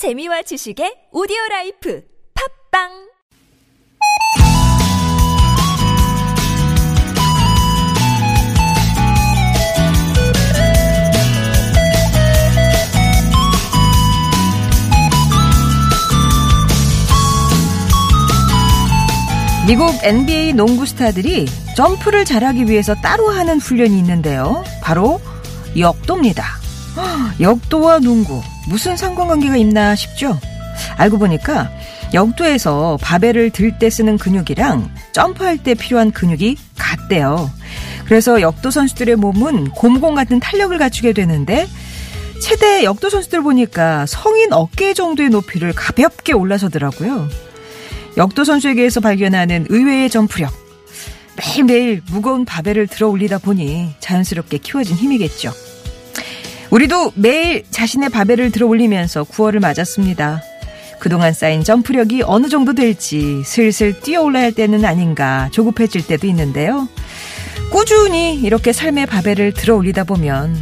재미와 지식의 오디오 life 팟빵 미국 NBA 농구 스타들이 점프를 잘하기 위해서 따로 하는 훈련이 있는데요. 바로 역도입니다. 헉, 역도와 농구 무슨 상관관계가 있나 싶죠? 알고 보니까 역도에서 바벨을 들 때 쓰는 근육이랑 점프할 때 필요한 근육이 같대요. 그래서 역도 선수들의 몸은 곰공 같은 탄력을 갖추게 되는데 최대 역도 선수들 보니까 성인 어깨 정도의 높이를 가볍게 올라서더라고요. 역도 선수에게서 발견하는 의외의 점프력. 매일매일 무거운 바벨을 들어 올리다 보니 자연스럽게 키워진 힘이겠죠. 우리도 매일 자신의 바벨을 들어 올리면서 9월을 맞았습니다. 그동안 쌓인 점프력이 어느 정도 될지 슬슬 뛰어 올라야 할 때는 아닌가 조급해질 때도 있는데요. 꾸준히 이렇게 삶의 바벨을 들어 올리다 보면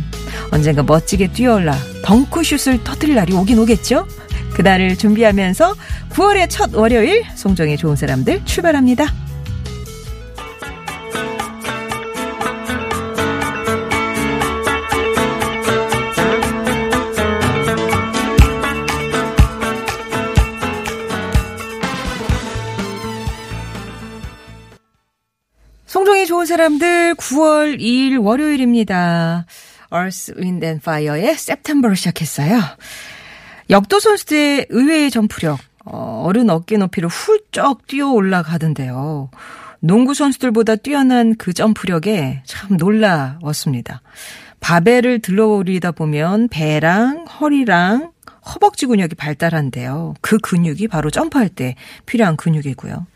언젠가 멋지게 뛰어올라 덩크슛을 터뜨릴 날이 오긴 오겠죠? 그날을 준비하면서 9월의 첫 월요일 송정의 좋은 사람들 출발합니다. 사람들 9월 2일 월요일입니다. Earth, Wind and Fire의 September로 시작했어요. 역도 선수들의 의외의 점프력, 어, 어른 어깨 높이로 훌쩍 뛰어 올라가던데요. 농구 선수들보다 뛰어난 그 점프력에 참 놀라웠습니다. 바벨을 들러올리다 보면 배랑 허리랑 허벅지 근육이 발달한대요. 그 근육이 바로 점프할 때 필요한 근육이고요.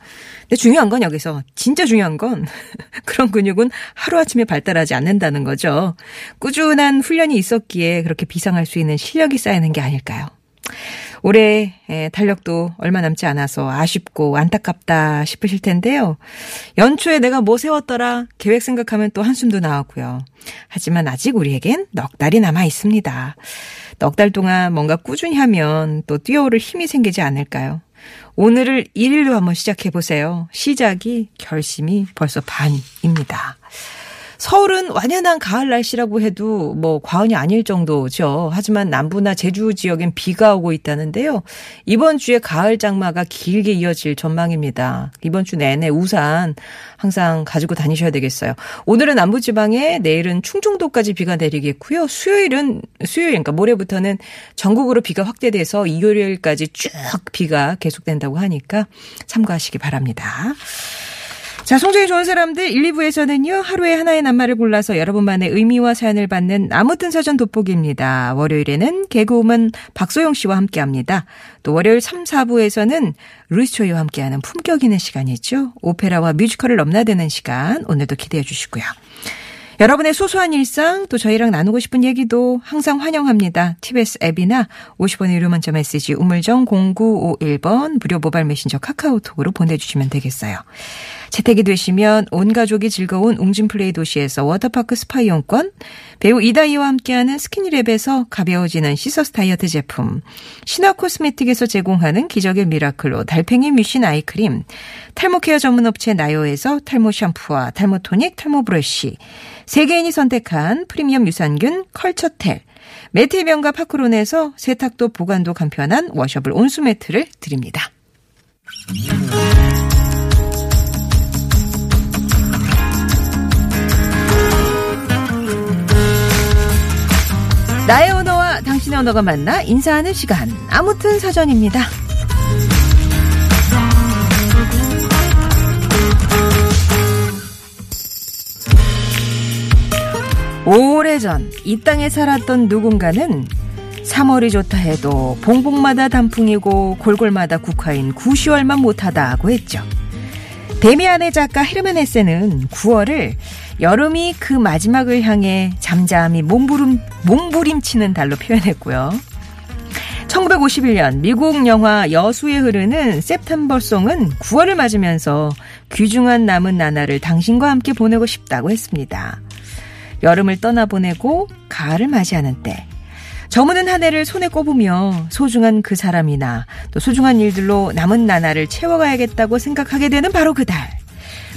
근데 중요한 건 여기서 진짜 중요한 건 그런 근육은 하루아침에 발달하지 않는다는 거죠. 꾸준한 훈련이 있었기에 그렇게 비상할 수 있는 실력이 쌓이는 게 아닐까요? 올해 달력도 얼마 남지 않아서 아쉽고 안타깝다 싶으실 텐데요. 연초에 내가 뭐 세웠더라 계획 생각하면 또 한숨도 나오고요. 하지만 아직 우리에겐 넉 달이 남아 있습니다. 넉 달 동안 뭔가 꾸준히 하면 또 뛰어오를 힘이 생기지 않을까요? 오늘을 1일로 한번 시작해 보세요. 시작이 결심이 벌써 반입니다. 서울은 완연한 가을 날씨라고 해도 뭐 과언이 아닐 정도죠. 하지만 남부나 제주 지역엔 비가 오고 있다는데요. 이번 주에 가을 장마가 길게 이어질 전망입니다. 이번 주 내내 우산 항상 가지고 다니셔야 되겠어요. 오늘은 남부 지방에 내일은 충청도까지 비가 내리겠고요. 수요일은 수요일 그러니까 모레부터는 전국으로 비가 확대돼서 일요일까지 쭉 비가 계속된다고 하니까 참고하시기 바랍니다. 자, 송정이 좋은 사람들 1, 2부에서는요, 하루에 하나의 낱말을 골라서 여러분만의 의미와 사연을 받는 아무 튼 사전 돋보기입니다. 월요일에는 개그우먼 박소영 씨와 함께 합니다. 또 월요일 3, 4부에서는 루이스초이와 함께하는 품격 있는 시간이죠. 오페라와 뮤지컬을 넘나드는 시간, 오늘도 기대해 주시고요. 여러분의 소소한 일상 또 저희랑 나누고 싶은 얘기도 항상 환영합니다. TBS 앱이나 50원의 유료 문자 메시지 우물정 0951번 무료 모바일 메신저 카카오톡으로 보내주시면 되겠어요. 채택이 되시면 온 가족이 즐거운 웅진플레이도시에서 워터파크 스파 이용권, 배우 이다희와 함께하는 스키니랩에서 가벼워지는 cissus 다이어트 제품, 신화 코스메틱에서 제공하는 기적의 미라클로 달팽이 mucin eye cream, 탈모 care 전문 업체 나요에서 탈모 샴푸와 탈모 토닉, 탈모 브러쉬, 세계인이 선택한 프리미엄 유산균 컬처텔, 매트 명가 파크론에서 세탁도 보관도 간편한 washable 온수매트를 드립니다. 나의 언어와 당신의 언어가 만나 인사하는 시간. 아무튼 사전입니다. 오래전 이 땅에 살았던 누군가는 3월이 좋다 해도 봉봉마다 단풍이고 골골마다 국화인 9시월만 못하다고 했죠. 데미안의 작가 헤르멘 헤세는 9월을 여름이 그 마지막을 향해 잠잠히 몸부림, 몸부림치는 달로 표현했고요. 1951년 미국 영화 여수에 흐르는 september송은 9월을 맞으면서 귀중한 남은 나날을 당신과 함께 보내고 싶다고 했습니다. 여름을 떠나보내고 가을을 맞이하는 때 저무는 한 해를 손에 꼽으며 소중한 그 사람이나 또 소중한 일들로 남은 나날을 채워가야겠다고 생각하게 되는 바로 그 달.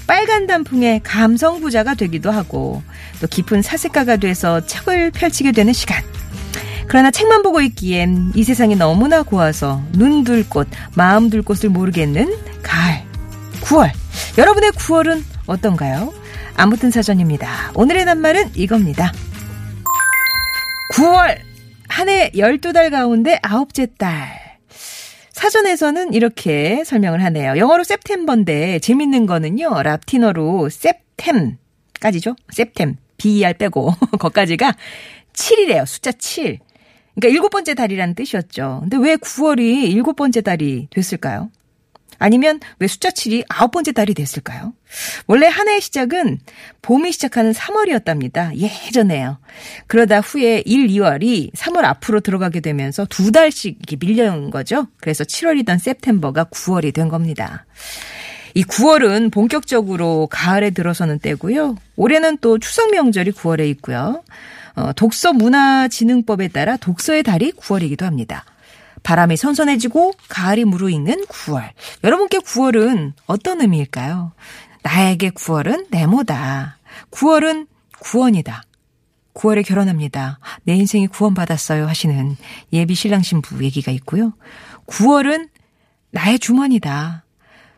빨간 단풍의 감성 부자가 되기도 하고 또 깊은 사색가가 돼서 책을 펼치게 되는 시간. 그러나 책만 보고 있기엔 이 세상이 너무나 고와서 눈둘 곳, 마음 둘 곳을 모르겠는 가을. 9월. 여러분의 9월은 어떤가요? 아무튼 사전입니다. 오늘의 낱말은 이겁니다. 9월. 한 해 12달 가운데 아홉째 달. 사전에서는 이렇게 설명을 하네요. 영어로 september인데 재밌는 거는요. 라틴어로 septem까지죠. septem. BER 빼고 거까지가 7이래요. 숫자 7. 그러니까 일곱 번째 달이라는 뜻이었죠. 근데 왜 9월이 일곱 번째 달이 됐을까요? 아니면 왜 숫자 7이 아홉 번째 달이 됐을까요? 원래 한 해의 시작은 봄이 시작하는 3월이었답니다. 예전에요. 그러다 후에 1, 2월이 3월 앞으로 들어가게 되면서 두 달씩 이렇게 밀려온 거죠. 그래서 7월이던 september가 9월이 된 겁니다. 이 9월은 본격적으로 가을에 들어서는 때고요. 올해는 또 추석 명절이 9월에 있고요. 어, 독서 문화진흥법에 따라 독서의 달이 9월이기도 합니다. 바람이 선선해지고 가을이 무르익는 9월. 여러분께 9월은 어떤 의미일까요? 나에게 9월은 네모다. 9월은 구원이다. 9월에 결혼합니다. 내 인생이 구원받았어요 하시는 예비 신랑 신부 얘기가 있고요. 9월은 나의 주머니다.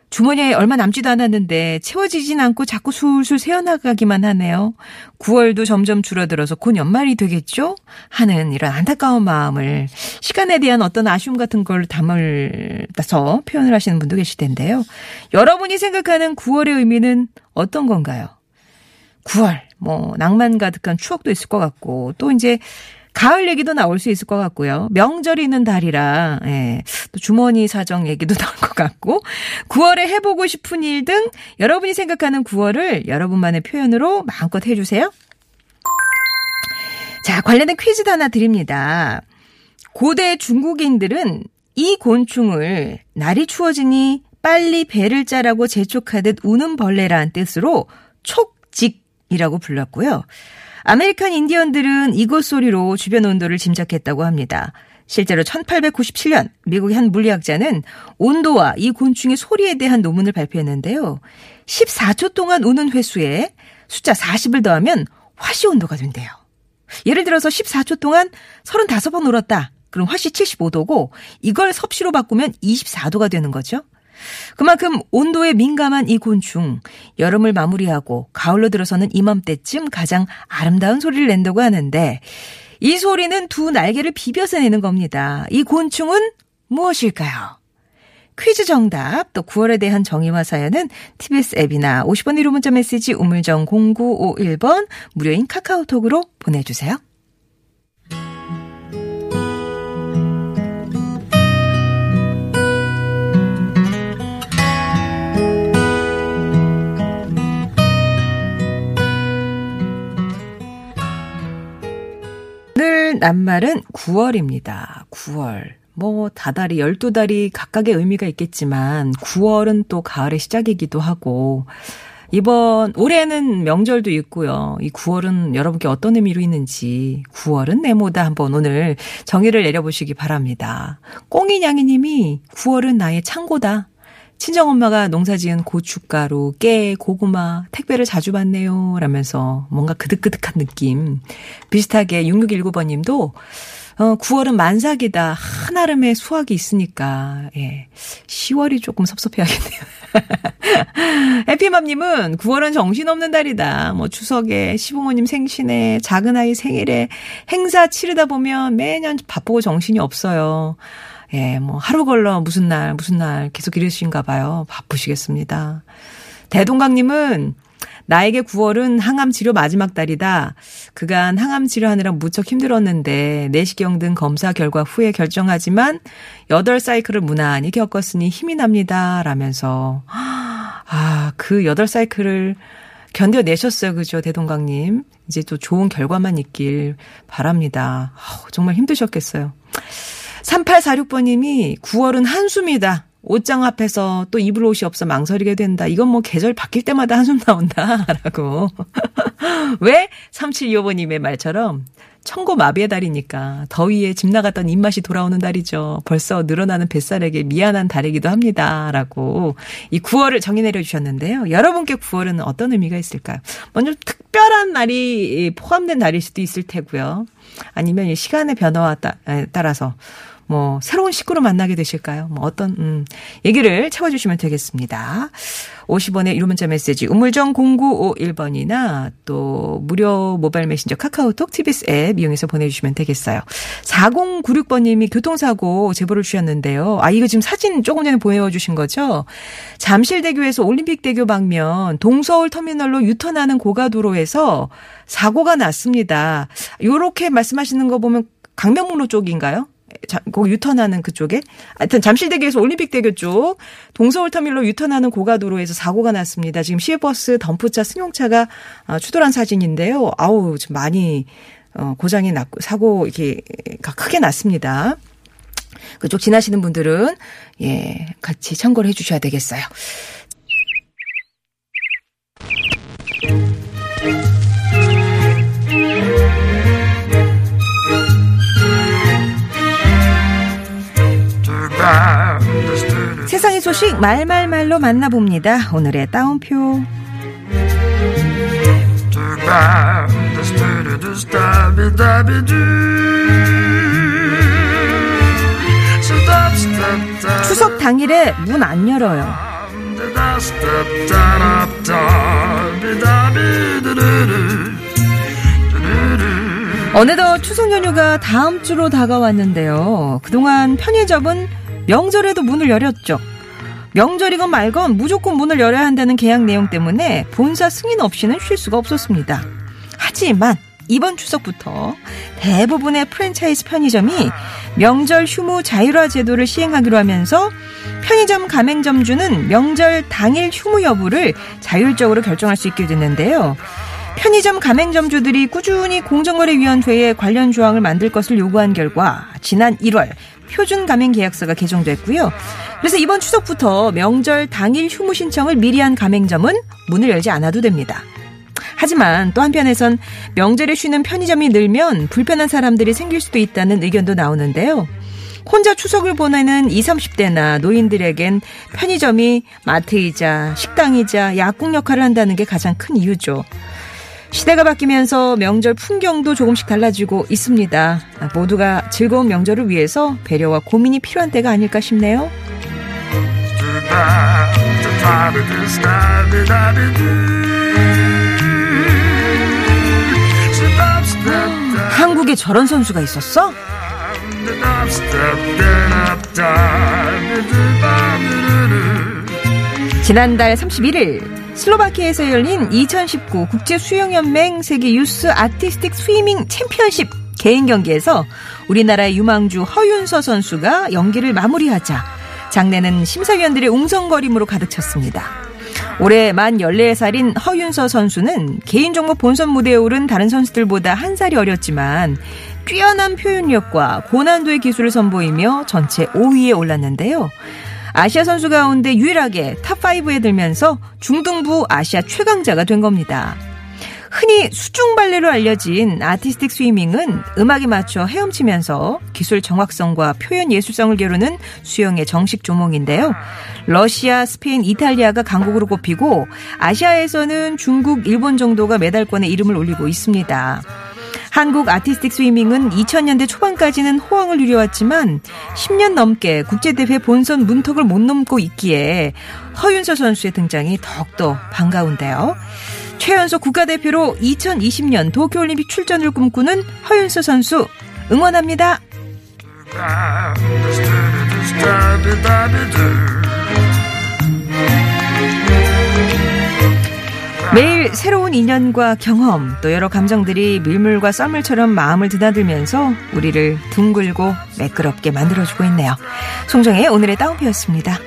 주머니에 얼마 남지도 않았는데 채워지진 않고 자꾸 술술 새어나가기만 하네요. 9월도 점점 줄어들어서 곧 연말이 되겠죠? 하는 이런 안타까운 마음을 시간에 대한 어떤 아쉬움 같은 걸 담을서 표현을 하시는 분도 계실 텐데요. 여러분이 생각하는 9월의 의미는 어떤 건가요? 9월, 뭐, 낭만 가득한 추억도 있을 것 같고, 또 이제 가을 얘기도 나올 수 있을 것 같고요. 명절이 있는 달이라 예, 또 주머니 사정 얘기도 나올 것 같고 9월에 해보고 싶은 일 등 여러분이 생각하는 9월을 여러분만의 표현으로 마음껏 해주세요. 자 관련된 퀴즈도 하나 드립니다. 고대 중국인들은 이 곤충을 날이 추워지니 빨리 배를 짜라고 재촉하듯 우는 벌레라는 뜻으로 촉직이라고 불렀고요. 아메리칸 인디언들은 이곳 소리로 주변 온도를 짐작했다고 합니다. 실제로 1897년 미국의 한 물리학자는 온도와 이 곤충의 소리에 대한 논문을 발표했는데요. 14초 동안 우는 횟수에 숫자 40을 더하면 화씨 온도가 된대요. 예를 들어서 14초 동안 35번 울었다. 그럼 화씨 75도고 이걸 섭씨로 바꾸면 24도가 되는 거죠. 그만큼 온도에 민감한 이 곤충, 여름을 마무리하고 가을로 들어서는 이맘때쯤 가장 아름다운 소리를 낸다고 하는데, 이 소리는 두 날개를 비벼서 내는 겁니다. 이 곤충은 무엇일까요? 퀴즈 정답, 또 9월에 대한 정의와 사연은 TBS 앱이나 50번 1호 문자 메시지 우물정 0951번 무료인 카카오톡으로 보내주세요. 낱말은 9월입니다. 9월. 뭐 다달이 12달이 각각의 의미가 있겠지만 9월은 또 가을의 시작이기도 하고 이번 올해는 명절도 있고요. 이 9월은 여러분께 어떤 의미로 있는지 9월은 네모다 한번 오늘 정의를 내려보시기 바랍니다. 꽁이냥이 님이 9월은 나의 창고다. 친정엄마가 농사지은 고춧가루, 깨, 고구마, 택배를 자주 받네요. 라면서 뭔가 그득그득한 느낌. 비슷하게 6619번 님도 어, 9월은 만삭이다. 한아름의 수확이 있으니까, 예. 10월이 조금 섭섭해야겠네요. 해피맘님은 9월은 정신없는 달이다. 뭐 추석에 시부모님 생신에 작은 아이 생일에 행사 치르다 보면 매년 바쁘고 정신이 없어요. 예, 뭐 하루 걸러 무슨 날 무슨 날 계속 이러신가 봐요. 바쁘시겠습니다. 대동강님은 나에게 9월은 항암 치료 마지막 달이다. 그간 항암 치료하느라 무척 힘들었는데 내시경 등 검사 결과 후에 결정하지만 8사이클을 무난히 겪었으니 힘이 납니다. 라면서 아, 그 8사이클을 견뎌내셨어요. 그죠? 대동강님. 이제 또 좋은 결과만 있길 바랍니다. 정말 힘드셨겠어요. 3846번님이 9월은 한숨이다. 옷장 앞에서 또 입을 옷이 없어 망설이게 된다. 이건 뭐 계절 바뀔 때마다 한숨 나온다. 라고. 왜? 3725번님의 말처럼 청고 마비의 달이니까 더위에 집 나갔던 입맛이 돌아오는 달이죠. 벌써 늘어나는 뱃살에게 미안한 달이기도 합니다. 라고 이 9월을 정의 내려주셨는데요. 여러분께 9월은 어떤 의미가 있을까요? 먼저 특별한 날이 포함된 날일 수도 있을 테고요. 아니면 시간의 변화와 따라서 뭐 새로운 식구로 만나게 되실까요? 뭐 어떤 음 얘기를 채워주시면 되겠습니다. 50원의 1호 문자 메시지 우물정 0951번이나 또 무료 모바일 메신저 카카오톡 TBS 앱 이용해서 보내주시면 되겠어요. 4096번님이 교통사고 제보를 주셨는데요. 아 이거 지금 사진 조금 전에 보여주신 거죠? 잠실대교에서 올림픽대교 방면 동서울 터미널로 유턴하는 고가도로에서 사고가 났습니다. 요렇게 말씀하시는 거 보면 강명문로 쪽인가요? 거기 유턴하는 그쪽에 하여튼 잠실대교에서 올림픽대교 쪽 동서울 터밀로 유턴하는 고가도로에서 사고가 났습니다. 지금 시외버스 덤프차 승용차가 어, 추돌한 사진인데요. 아우 좀 많이 어, 고장이 났고 사고 이렇게 크게 났습니다. 그쪽 지나시는 분들은 예 같이 참고를 해주셔야 되겠어요. 세상의 소식 말말말로 만나봅니다. 오늘의 따옴표. 추석 당일에 문 안 열어요. 어느덧 추석 연휴가 다음 주로 다가왔는데요. 그동안 편의점은 명절에도 문을 열었죠. 명절이건 말건 무조건 문을 열어야 한다는 계약 내용 때문에 본사 승인 없이는 쉴 수가 없었습니다. 하지만 이번 추석부터 대부분의 프랜차이즈 편의점이 명절 휴무 자율화 제도를 시행하기로 하면서 편의점 가맹점주는 명절 당일 휴무 여부를 자율적으로 결정할 수 있게 됐는데요. 편의점 가맹점주들이 꾸준히 공정거래위원회에 관련 조항을 만들 것을 요구한 결과 지난 1월 표준 가맹 계약서가 개정됐고요. 그래서 이번 추석부터 명절 당일 휴무 신청을 미리 한 가맹점은 문을 열지 않아도 됩니다. 하지만 또 한편에선 명절에 쉬는 편의점이 늘면 불편한 사람들이 생길 수도 있다는 의견도 나오는데요. 혼자 추석을 보내는 20, 30대나 노인들에겐 편의점이 마트이자 식당이자 약국 역할을 한다는 게 가장 큰 이유죠. 시대가 바뀌면서 명절 풍경도 조금씩 달라지고 있습니다. 모두가 즐거운 명절을 위해서 배려와 고민이 필요한 때가 아닐까 싶네요. 한국에 저런 선수가 있었어? 지난달 31일 슬로바키아에서 열린 2019 국제 수영연맹 세계 유스 아티스틱 스위밍 챔피언십 개인 경기에서 우리나라의 유망주 허윤서 선수가 연기를 마무리하자 장내는 심사위원들의 웅성거림으로 가득 찼습니다. 올해 만 14살인 허윤서 선수는 개인 종목 본선 무대에 오른 다른 선수들보다 한 살이 어렸지만 뛰어난 표현력과 고난도의 기술을 선보이며 전체 5위에 올랐는데요. 아시아 선수 가운데 유일하게 top 5에 들면서 중등부 아시아 최강자가 된 겁니다. 흔히 수중 발레로 알려진 아티스틱 스위밍은 음악에 맞춰 헤엄치면서 기술 정확성과 표현 예술성을 겨루는 수영의 정식 조목인데요. 러시아, 스페인, 이탈리아가 강국으로 꼽히고 아시아에서는 중국, 일본 정도가 메달권에 이름을 올리고 있습니다. 한국 아티스틱 스위밍은 2000년대 초반까지는 호황을 누려왔지만 10년 넘게 국제대회 본선 문턱을 못 넘고 있기에 허윤서 선수의 등장이 더욱더 반가운데요. 최연소 국가대표로 2020년 도쿄올림픽 출전을 꿈꾸는 허윤서 선수 응원합니다. 매일 새로운 인연과 경험 또 여러 감정들이 밀물과 썰물처럼 마음을 드나들면서 우리를 둥글고 매끄럽게 만들어주고 있네요. 송정의 오늘의 따옴표였습니다.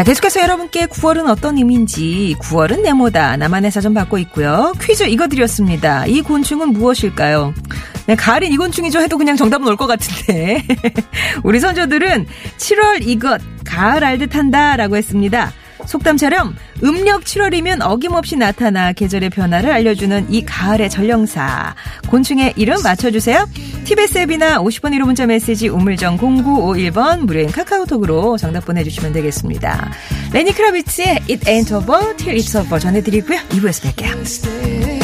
자, 자, 계속해서 여러분께 9월은 어떤 의미인지 9월은 네모다 나만의 사전 받고 있고요. 퀴즈 이거 드렸습니다. 이 곤충은 무엇일까요? 네, 가을엔 이 곤충이죠 해도 그냥 정답은 올 것 같은데 우리 선조들은 7월 이것 가을 알듯한다 라고 했습니다. 속담처럼 음력 7월이면 어김없이 나타나 계절의 변화를 알려주는 이 가을의 전령사. 곤충의 이름 맞춰주세요. TBS 앱이나 50번 1호 문자 메시지 우물정 0951번 무료인 카카오톡으로 정답 보내주시면 되겠습니다. 레니 크라비츠의 It Ain't Over Till It's Over 전해드리고요. 2부에서 뵐게요.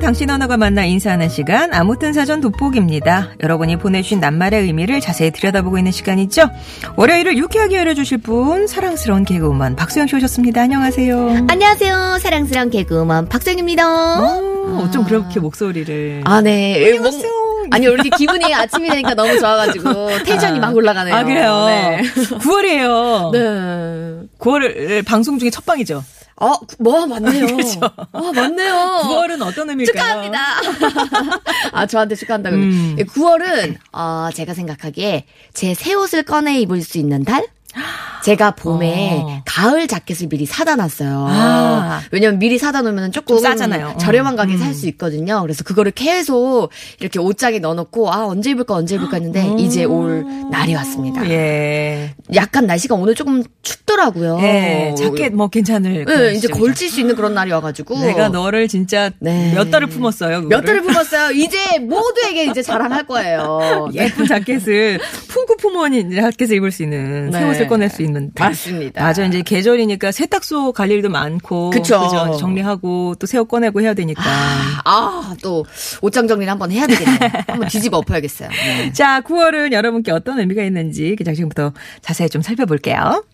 당신 언어가 만나 인사하는 시간 아무튼 사전 돋보기입니다. 여러분이 보내주신 낱말의 의미를 자세히 들여다보고 있는 시간이죠. 월요일을 유쾌하게 열어주실 분 사랑스러운 개그우먼 박수영 씨 오셨습니다. 안녕하세요. 안녕하세요. 사랑스러운 개그우먼 박성입니다. 어, 어쩜 그렇게 목소리를 아, 네. 안녕하세요. 아니, 우리 기분이 아침이 되니까 너무 좋아가지고 텐션이 막 올라가네요. 아 그래요. 네. 9월이에요. 네. 9월 방송 중에 첫 방이죠. 어, 뭐, 맞네요. 그렇죠. 아, 맞네요. 9월은 어떤 의미일까요? 축하합니다. 아, 저한테 축하한다고. 음. 9월은, 어, 제가 생각하기에 제 새 옷을 꺼내 입을 수 있는 달? 제가 봄에 어. 가을 자켓을 미리 사다 놨어요. 아. 왜냐면 미리 사다 놓으면 조금 좀 싸잖아요. 저렴한 음. 가격에 음. 살수 있거든요. 그래서 그거를 계속 이렇게 옷장에 넣어놓고 아 언제 입을까 언제 입을까 했는데 이제 올 날이 왔습니다. 음. 예. 약간 날씨가 오늘 조금 춥더라고요. 예. 자켓 뭐 괜찮을. 네, 그런 이제. 걸칠 수 있는 그런 날이 와가지고 내가 너를 진짜 네. 몇 달을 품었어요. 몇 그거를. 달을 품었어요. 이제 모두에게 이제 자랑할 거예요. 네. 예쁜 자켓을 품고 품어니 자켓을 입을 수 있는 새 네. 옷을 꺼낼 수 있는 달. 맞습니다. 맞아 이제 계절이니까 세탁소 갈 일도 많고 그쵸. 그죠? 정리하고 또새옷 꺼내고 해야 되니까. 아, 또 옷장 정리를 한번 해야 되겠네요. 한번 뒤집어 엎어야겠어요. 네. 자, 9월은 여러분께 어떤 의미가 있는지 그냥 지금부터 자세히 좀 살펴볼게요.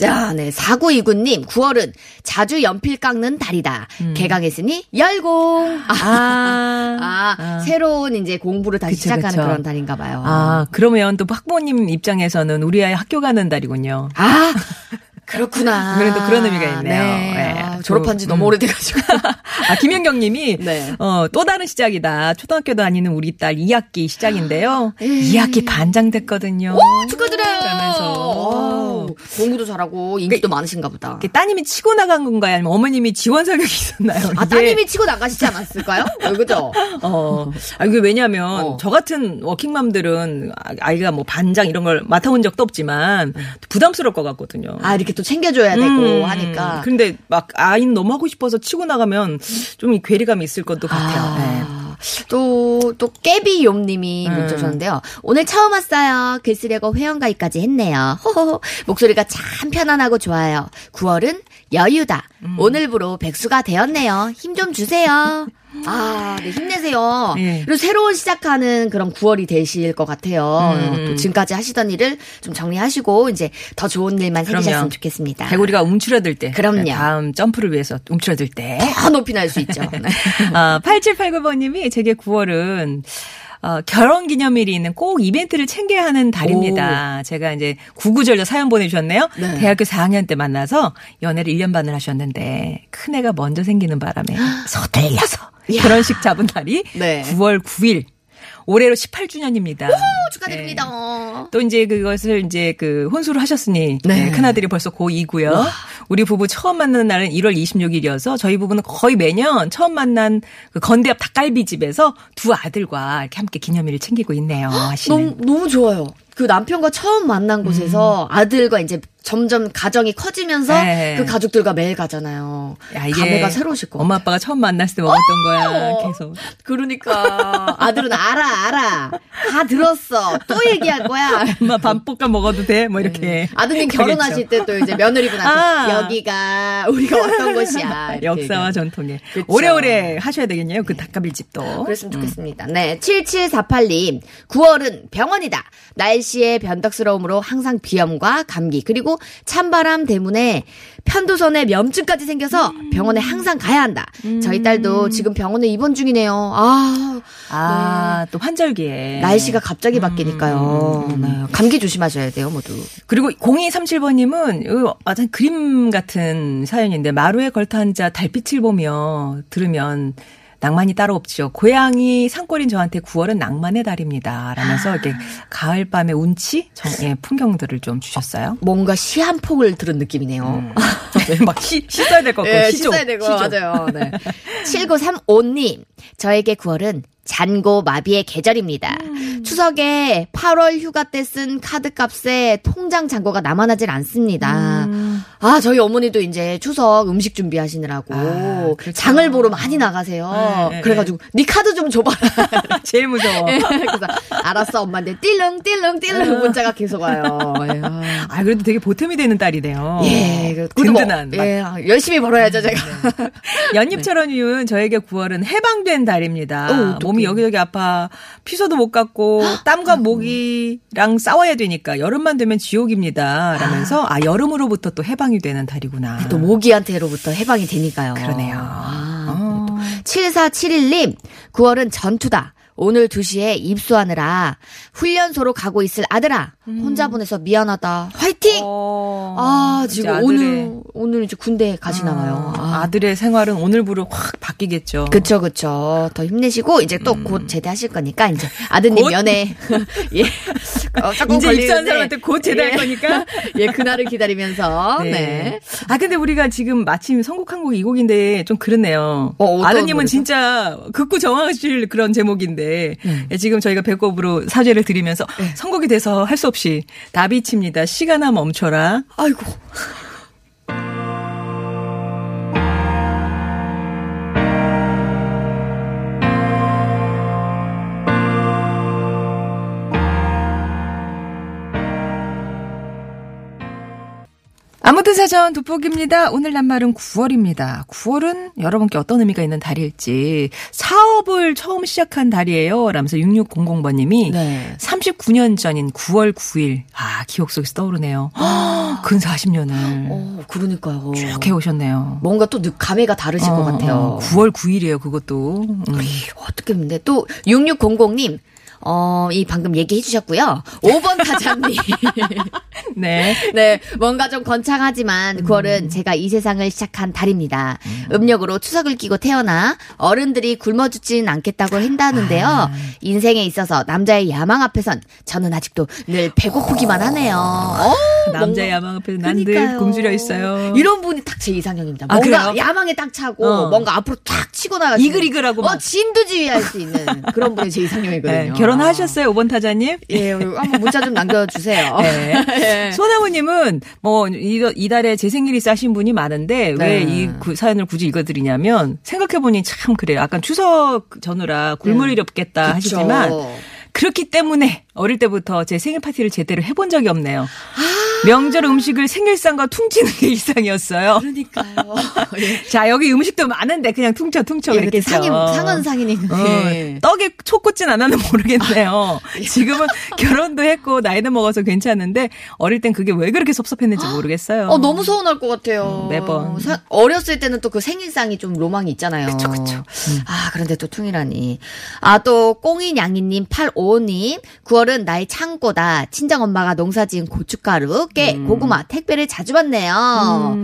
자, 네. 4929님, 9월은 자주 연필 깎는 달이다. 개강했으니 열공. 아, 아, 아, 새로운 이제 공부를 다시 그쵸, 시작하는 그쵸. 그런 달인가 봐요. 아, 그러면 또 학부모님 입장에서는 우리 아이 학교 가는 달이군요. 아, 그렇구나. 그래도 그런 의미가 있네요. 네. 네. 아, 졸업한 지 음. 너무 오래돼가지고. 아, 김현경 님이, 네. 어, 또 다른 시작이다. 초등학교 다니는 우리 딸 2학기 시작인데요. 에이. 2학기 반장 됐거든요. 오, 축하드려요. 그러면서. 오, 공부도 잘하고 인기도 많으신가 보다. 따님이 치고 나간 건가요? 아니면 어머님이 지원 사격이 있었나요? 아, 이게, 따님이 치고 나가시지 않았을까요? 어, 그죠? 어. 아, 이게 왜냐면, 어. 저 같은 워킹맘들은 아- 아이가 뭐 반장 이런 걸 맡아본 적도 없지만, 부담스러울 것 같거든요. 아, 이렇게 또 챙겨줘야 되고 음, 하니까. 근데 막 아이는 너무 하고 싶어서 치고 나가면 좀이 괴리감이 있을 것도 같아요. 네. 아, 또, 또, 깨비욤님이 음. 문자 주셨는데요. 오늘 처음 왔어요. 글 쓰려고 회원가입까지 했네요. 호호호. 목소리가 참 편안하고 좋아요. 9월은 여유다. 음. 오늘부로 백수가 되었네요. 힘 좀 주세요. 아, 네, 힘내세요. 예. 그리고 새로운 시작하는 그런 9월이 되실 것 같아요. 음. 또 지금까지 하시던 일을 좀 정리하시고, 이제 더 좋은 일만 그럼요. 생기셨으면 좋겠습니다. 개구리가 움츠러들 때. 그럼요. 네, 다음 점프를 위해서 움츠러들 때. 더 높이 날 수 있죠. 네. 아, 8789번님이 제게 9월은 어, 결혼 기념일이 있는 꼭 이벤트를 챙겨야 하는 달입니다. 제가 이제 구구절절 사연 보내주셨네요. 네. 대학교 4학년 때 만나서 연애를 1년 반을 하셨는데 큰 애가 먼저 생기는 바람에 서둘러서. 결혼식 잡은 날이 네. 9월 9일. 올해로 18주년입니다. 축하드립니다. 또 이제 그것을 이제 그 혼수를 하셨으니 네. 네, 큰아들이 벌써 고2고요. 우리 부부 처음 만난 날은 1월 26일이어서 저희 부부는 거의 매년 처음 만난 그 건대 앞 닭갈비집에서 두 아들과 이렇게 함께 기념일을 챙기고 있네요. 하시는. 너무 너무 좋아요. 그 남편과 처음 만난 곳에서 아들과 이제 점점 가정이 커지면서 음. 네. 그 가족들과 매일 가잖아요. 야, 이게 감회가 새로우실 것 엄마. 아빠가 처음 만났을 때 먹었던 거야. 계속. 그러니까 아들은 알아 알아 다 들었어 또 얘기할 거야. 엄마 밥 볶아 먹어도 돼? 뭐 이렇게. 아드님 그러겠죠. 결혼하실 때 또 이제 며느리분한테 아. 여기가 우리가 어떤 곳이야. 역사와. 전통에. 그쵸. 오래오래 하셔야 되겠네요. 그 닭갈비집도. 그랬으면 좋겠습니다. 네. 7748님. 9월은 병원이다. 날씨의 변덕스러움으로 항상 비염과 감기 그리고 그리고 찬바람 때문에 편도선에 염증까지 생겨서 병원에 항상 가야 한다. 저희 딸도 지금 병원에 입원 중이네요. 아, 아, 또 환절기에. 네. 날씨가 갑자기 바뀌니까요. 네, 감기 조심하셔야 돼요, 모두. 그리고 0237번님은 완전 그림 같은 사연인데 마루에 걸터 앉아 달빛을 보며 들으면 낭만이 따로 없죠. 고향이 산골인 저한테 9월은 낭만의 달입니다. 라면서 이렇게 가을 밤의 운치, 정, 예, 풍경들을 좀 주셨어요. 뭔가 시 한 폭을 들은 느낌이네요. 네, 막 시, 씻어야 될 것 같고, 예, 시조. 씻어야 되고 시조. 맞아요. 네. 7935님, 저에게 9월은 잔고 마비의 계절입니다. 추석에 8월 휴가 때 쓴 카드값에 통장 잔고가 남아나질 않습니다. 아, 저희 어머니도 이제 추석 음식 준비하시느라고 아, 그렇죠. 장을 보러 많이 나가세요. 네, 네, 그래가지고 네 카드 좀 줘봐라. 제일 무서워. 그래서 알았어 엄마한테 띠릉 띠릉 띠릉 문자가 계속 와요. 예. 아, 그래도 되게 보탬이 되는 딸이네요. 예, 그- 뭐, 든든한. 막 예, 열심히 벌어야죠 제가. 연잎철원이은 저에게 9월은 해방된 달입니다. 어, 어떡해. 몸이 여기저기 아파 피서도 못 갔고 땀과 모기랑 싸워야 되니까 여름만 되면 지옥입니다. 라면서 아 여름으로부터 또 해방이 되는 달이구나. 또 모기한테로부터 해방이 되니까요. 그러네요. 아, 어. 7471님, 9월은 전투다. 오늘 2시에 입수하느라 훈련소로 가고 있을 아들아. 혼자 보내서 미안하다. 화이팅! 어, 아, 지금 오늘, 오늘 이제 군대 가시나 봐요. 아, 아. 아들의 생활은 오늘부로 확 바뀌겠죠. 그쵸, 그쵸. 더 힘내시고, 이제 또 곧 제대하실 거니까, 이제 아드님 곧? 면회. 예. 어, 조금 이제 입사한 걸리는데. 사람한테 곧 제대할 예. 거니까. 예, 그날을 기다리면서. 네. 아 근데 우리가 지금 마침 선곡한 곡이 이 곡인데 좀 그렇네요. 어, 아드님은 노래죠? 진짜 극구 정하실 그런 제목인데 네. 예, 지금 저희가 배꼽으로 사죄를 드리면서 선곡이 돼서 할 수 없이 다비치입니다. 시간아 멈춰라. 아이고. 아무튼 사전 돋보기입니다. 오늘 낱말은 9월입니다. 9월은 여러분께 어떤 의미가 있는 달일지 사업을 처음 시작한 달이에요. 라면서 6600번님이 네. 39년 전인 9월 9일 아 기억 속에서 떠오르네요. 근 40년을 어, 그러니까요. 쭉 해오셨네요. 뭔가 또 느- 감회가 다르실 것 같아요. 9월 9일이에요, 그것도. 음. 어떻게 근데 또 6600님 어, 이 방금 얘기해 주셨고요. 5번 타자님. 네. 네, 뭔가 좀 건창하지만 9월은 제가 이 세상을 시작한 달입니다. 음 력으로 추석을 끼고 태어나 어른들이 굶어 죽지는 않겠다고 한다는데요. 인생에 있어서 남자의 야망 앞에선 저는 아직도 늘 배고프기만 하네요. 어, 남자 뭔가- 야망 앞에서 난늘 그러니까요. 굶주려 있어요. 이런 분이 딱 제 이상형입니다. 아, 뭔가 그래요? 야망에 딱 차고 어. 뭔가 앞으로 탁 치고 나가 이글이글하고 어 막. 진두지휘할 수 있는 그런 분이 제 네, 이상형이거든요. 결혼하셨어요, 5번 타자님? 예, 한번 문자 좀 남겨주세요. 네. 예. 소나무님은 뭐 이, 이달에 제 생일이 싸신 분이 많은데 왜 네. 이 사연을 굳이 읽어드리냐면 생각해보니 참 그래요. 약간 추석 전후라 굶을 일이 없겠다 그쵸. 하시지만 그렇기 때문에 어릴 때부터 제 생일 파티를 제대로 해본 적이 없네요. 명절 음식을 생일상과 퉁치는 게 일상이었어요. 그러니까요. 예. 자 여기 음식도 많은데 그냥 퉁쳐 퉁쳐 예, 그때 그랬겠죠. 상인, 상은 상인이고. 어, 예. 떡에 초 꽂진 않아는 모르겠네요. 지금은 결혼도 했고 나이도 먹어서 괜찮은데 어릴 땐 그게 왜 그렇게 섭섭했는지 모르겠어요. 어, 너무 서운할 것 같아요. 음, 매번. 사- 어렸을 때는 또 그 생일상이 좀 로망이 있잖아요. 그쵸, 그쵸. 음. 아, 그런데 또 퉁이라니. 아, 또, 꽁이 냥이님, 855님, 9월 은 나의 창고다. 친정 엄마가 농사 지은 고춧가루, 깨, 음. 고구마, 택배를 자주 받네요.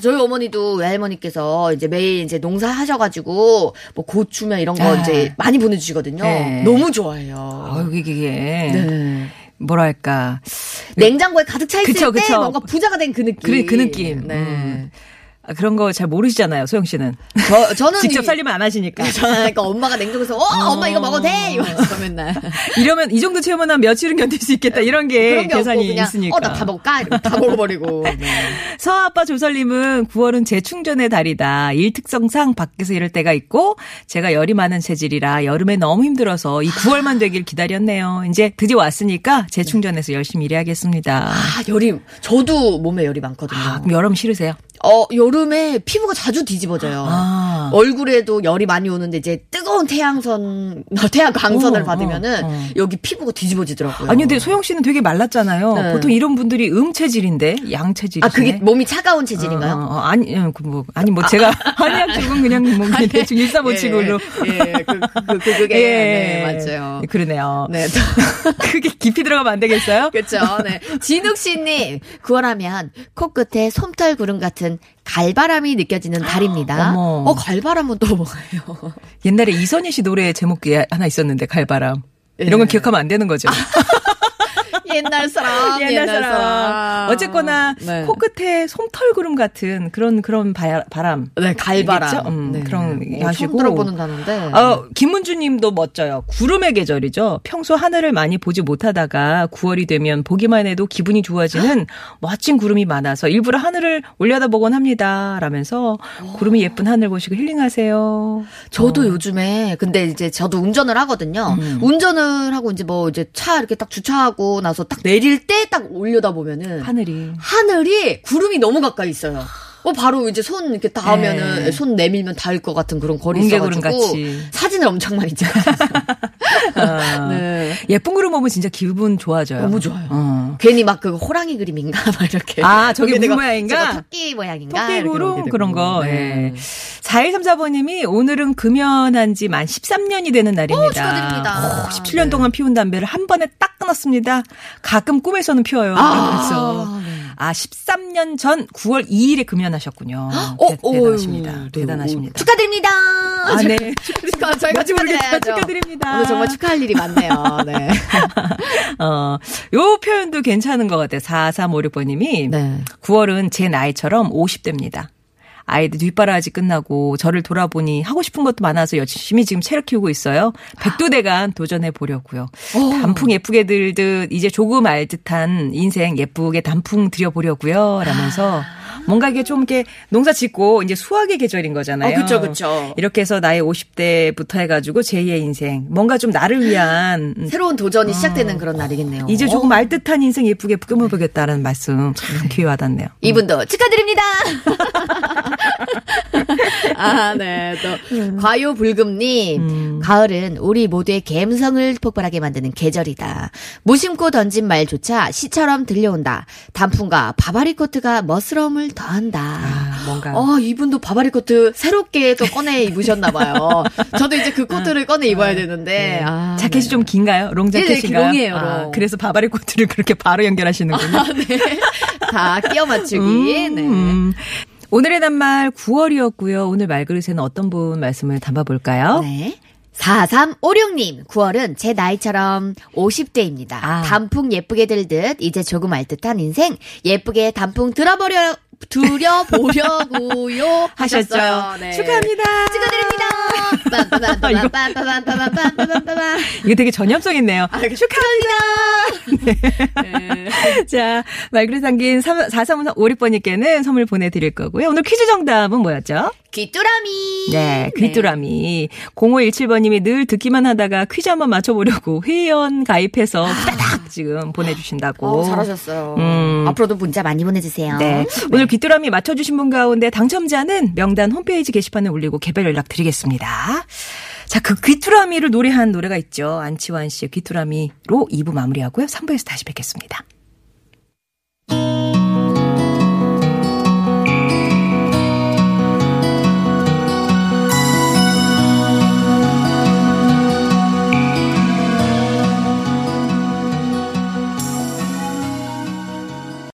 저희 어머니도 외할머니께서 이제 매일 이제 농사 하셔가지고, 뭐 고추면 이런 거 아. 이제 많이 보내주시거든요. 네. 너무 좋아해요. 아유, 이게, 네. 뭐랄까. 냉장고에 가득 차 있을 그쵸, 때 그쵸. 뭔가 부자가 된 그 느낌. 그래, 그 느낌. 네. 음. 아, 그런 거 잘 모르시잖아요, 소영 씨는. 저 저는 직접 이- 살림을 안 하시니까. 저는 그러니까 엄마가 냉장고에서 어, 엄마 이거 먹어도 돼 이러면서 맨날 이러면 이 정도 체험은 한 며칠은 견딜 수 있겠다 이런 게 게 계산이 그냥 있으니까. 어 나 다 먹을까 이러면 다 먹어버리고 네. 서아빠 조설님은 9월은 재충전의 달이다. 일 특성상 밖에서 이럴 때가 있고 제가 열이 많은 체질이라 여름에 너무 힘들어서 이 9월만 되길 기다렸네요. 이제 드디어 왔으니까 재충전해서 열심히 일해야겠습니다. 아 열이 저도 몸에 열이 많거든요. 아, 그럼 여름 싫으세요? 어 여름에 피부가 자주 뒤집어져요. 아. 얼굴에도 열이 많이 오는데 이제 뜨거 뜨거운 태양선, 태양 강선을 어, 받으면은 어, 어. 여기 피부가 뒤집어지더라고요. 아니 근데 소영 씨는 되게 말랐잖아요. 네. 보통 이런 분들이 음 체질인데 양 체질. 아 그게 몸이 차가운 체질인가요? 어, 어, 아니, 어, 그 뭐, 아니, 뭐, 제가, 한의학 쪽은 그냥 뭐, 그냥 대충 일사모치고로. 예, 예, 그, 그, 그, 그게 네, 맞아요. 그러네요. 네. 그게 깊이 들어가면 안 되겠어요? 그렇죠. 네. 진욱 씨님, 9월하면 코끝에 솜털 구름 같은 갈바람이 느껴지는 달입니다. 어머. 어, 갈바람은 또 뭐예요? 옛날에 이선희 씨 노래 제목이 하나 있었는데, 갈바람. 이런 건 예. 기억하면 안 되는 거죠. 옛날 사람, 옛날, 사람. 어쨌거나 네. 코끝에 솜털 구름 같은 그런 그런 바, 바람. 네, 갈바람. 음, 그런 어, 하시고. 처음 들어보는 단어인데. 어, 김문주 님도 멋져요. 구름의 계절이죠. 평소 하늘을 많이 보지 못하다가 9월이 되면 보기만 해도 기분이 좋아지는 멋진 구름이 많아서 일부러 하늘을 올려다보곤 합니다. 라면서 구름이 예쁜 하늘 보시고 힐링하세요. 저도 요즘에 근데 이제 저도 운전을 하거든요. 음. 운전을 하고 이제 뭐 이제 차 이렇게 딱 주차하고 나서 딱 내릴 때 딱 올려다 보면은 하늘이. 하늘이 구름이 너무 가까이 있어요. 어 바로 이제 손 이렇게 닿으면은 네. 손 내밀면 닿을 것 같은 그런 거리 있어가지고. 사진을 엄청 많이 찍어요. 아, 네. 예쁜 구름 보면 진짜 기분 좋아져요. 너무 좋아요. 어. 괜히 막 그 호랑이 그림인가 막 이렇게. 아, 저게 무슨 모양인가? 토끼 모양인가? 토끼 구름. 그런 거. 네. 예. 4134번님이 오늘은 금연한 지 만 13년이 되는 날입니다. 오, 축하드립니다. 오, 17년 네. 동안 피운 담배를 한 번에 딱 끊었습니다. 가끔 꿈에서는 피워요. 아, 그래서 네. 아 13년 전 9월 2일에 금연하셨군요. 어, 대, 대단하십니다. 어휴, 네. 대단하십니다. 축하드립니다. 아, 네. 축하, 저희가 축하드려야죠. 축하드립니다. 오늘 정말 축하할 일이 많네요. 네. 어, 요 표현도 괜찮은 것 같아요. 4356번님이 네. 9월은 제 나이처럼 50대입니다. 아이들 뒷바라지 끝나고 저를 돌아보니 하고 싶은 것도 많아서 열심히 지금 체력 키우고 있어요. 백두대간 도전해 보려고요. 단풍 예쁘게 들듯 이제 조금 알 듯한 인생 예쁘게 단풍 들여보려고요. 라면서 뭔가 이게 좀 이렇게 농사 짓고 이제 수확의 계절인 거잖아요. 어, 그쵸, 그쵸. 이렇게 해서 나의 50대부터 해가지고 제2의 인생 뭔가 좀 나를 위한 새로운 도전이 시작되는 그런 날이겠네요. 음. 이제 어. 조금 알듯한 인생 예쁘게 꾸며보겠다는 말씀 참 귀에 와닿네요. 이분도 축하드립니다. 아, 네. 또 과요불금님, 가을은 우리 모두의 감성을 폭발하게 만드는 계절이다. 무심코 던진 말조차 시처럼 들려온다. 단풍과 바바리 코트가 멋스러움을 더한다. 아, 뭔가. 어, 이분도 바바리 코트 새롭게 또 꺼내 입으셨나봐요. 저도 이제 그 코트를 꺼내 입어야 되는데. 아, 자켓이 네. 좀 긴가요? long 네, 네, 자켓인가요? long이에요, 아, long. 그래서 바바리 코트를 그렇게 바로 연결하시는군요. 아, 네. 다 끼워 맞추기. 네. 음. 오늘의 낱말 9월이었고요. 오늘 말그릇에는 어떤 분 말씀을 담아볼까요? 네. 4356님, 9월은 제 나이처럼 50대입니다. 아. 단풍 예쁘게 들듯 이제 조금 알듯한 인생 예쁘게 단풍 들어버려 들여보려고요 하셨죠. 하셨어요. 네. 축하합니다. 축하드립니다. 이게 되게 전염성 있네요. 아, 축하합니다. 네. 자, 말그릇 담긴 4356번님께는 선물 보내드릴 거고요. 오늘 퀴즈 정답은 뭐였죠? 귀뚜라미. 네, 귀뚜라미. 0517번님이 늘 듣기만 하다가 퀴즈 한번 맞춰보려고 회원 가입해서 후다닥 지금 보내주신다고. 어, 잘하셨어요. 음. 앞으로도 문자 많이 보내주세요. 네. 오늘 귀뚜라미 맞춰주신 분 가운데 당첨자는 명단 홈페이지 게시판에 올리고 개별 연락 드리겠습니다. 자, 그 귀뚜라미를 노래한 노래가 있죠. 안치환 씨의 귀뚜라미로 2부 마무리하고요. 3부에서 다시 뵙겠습니다.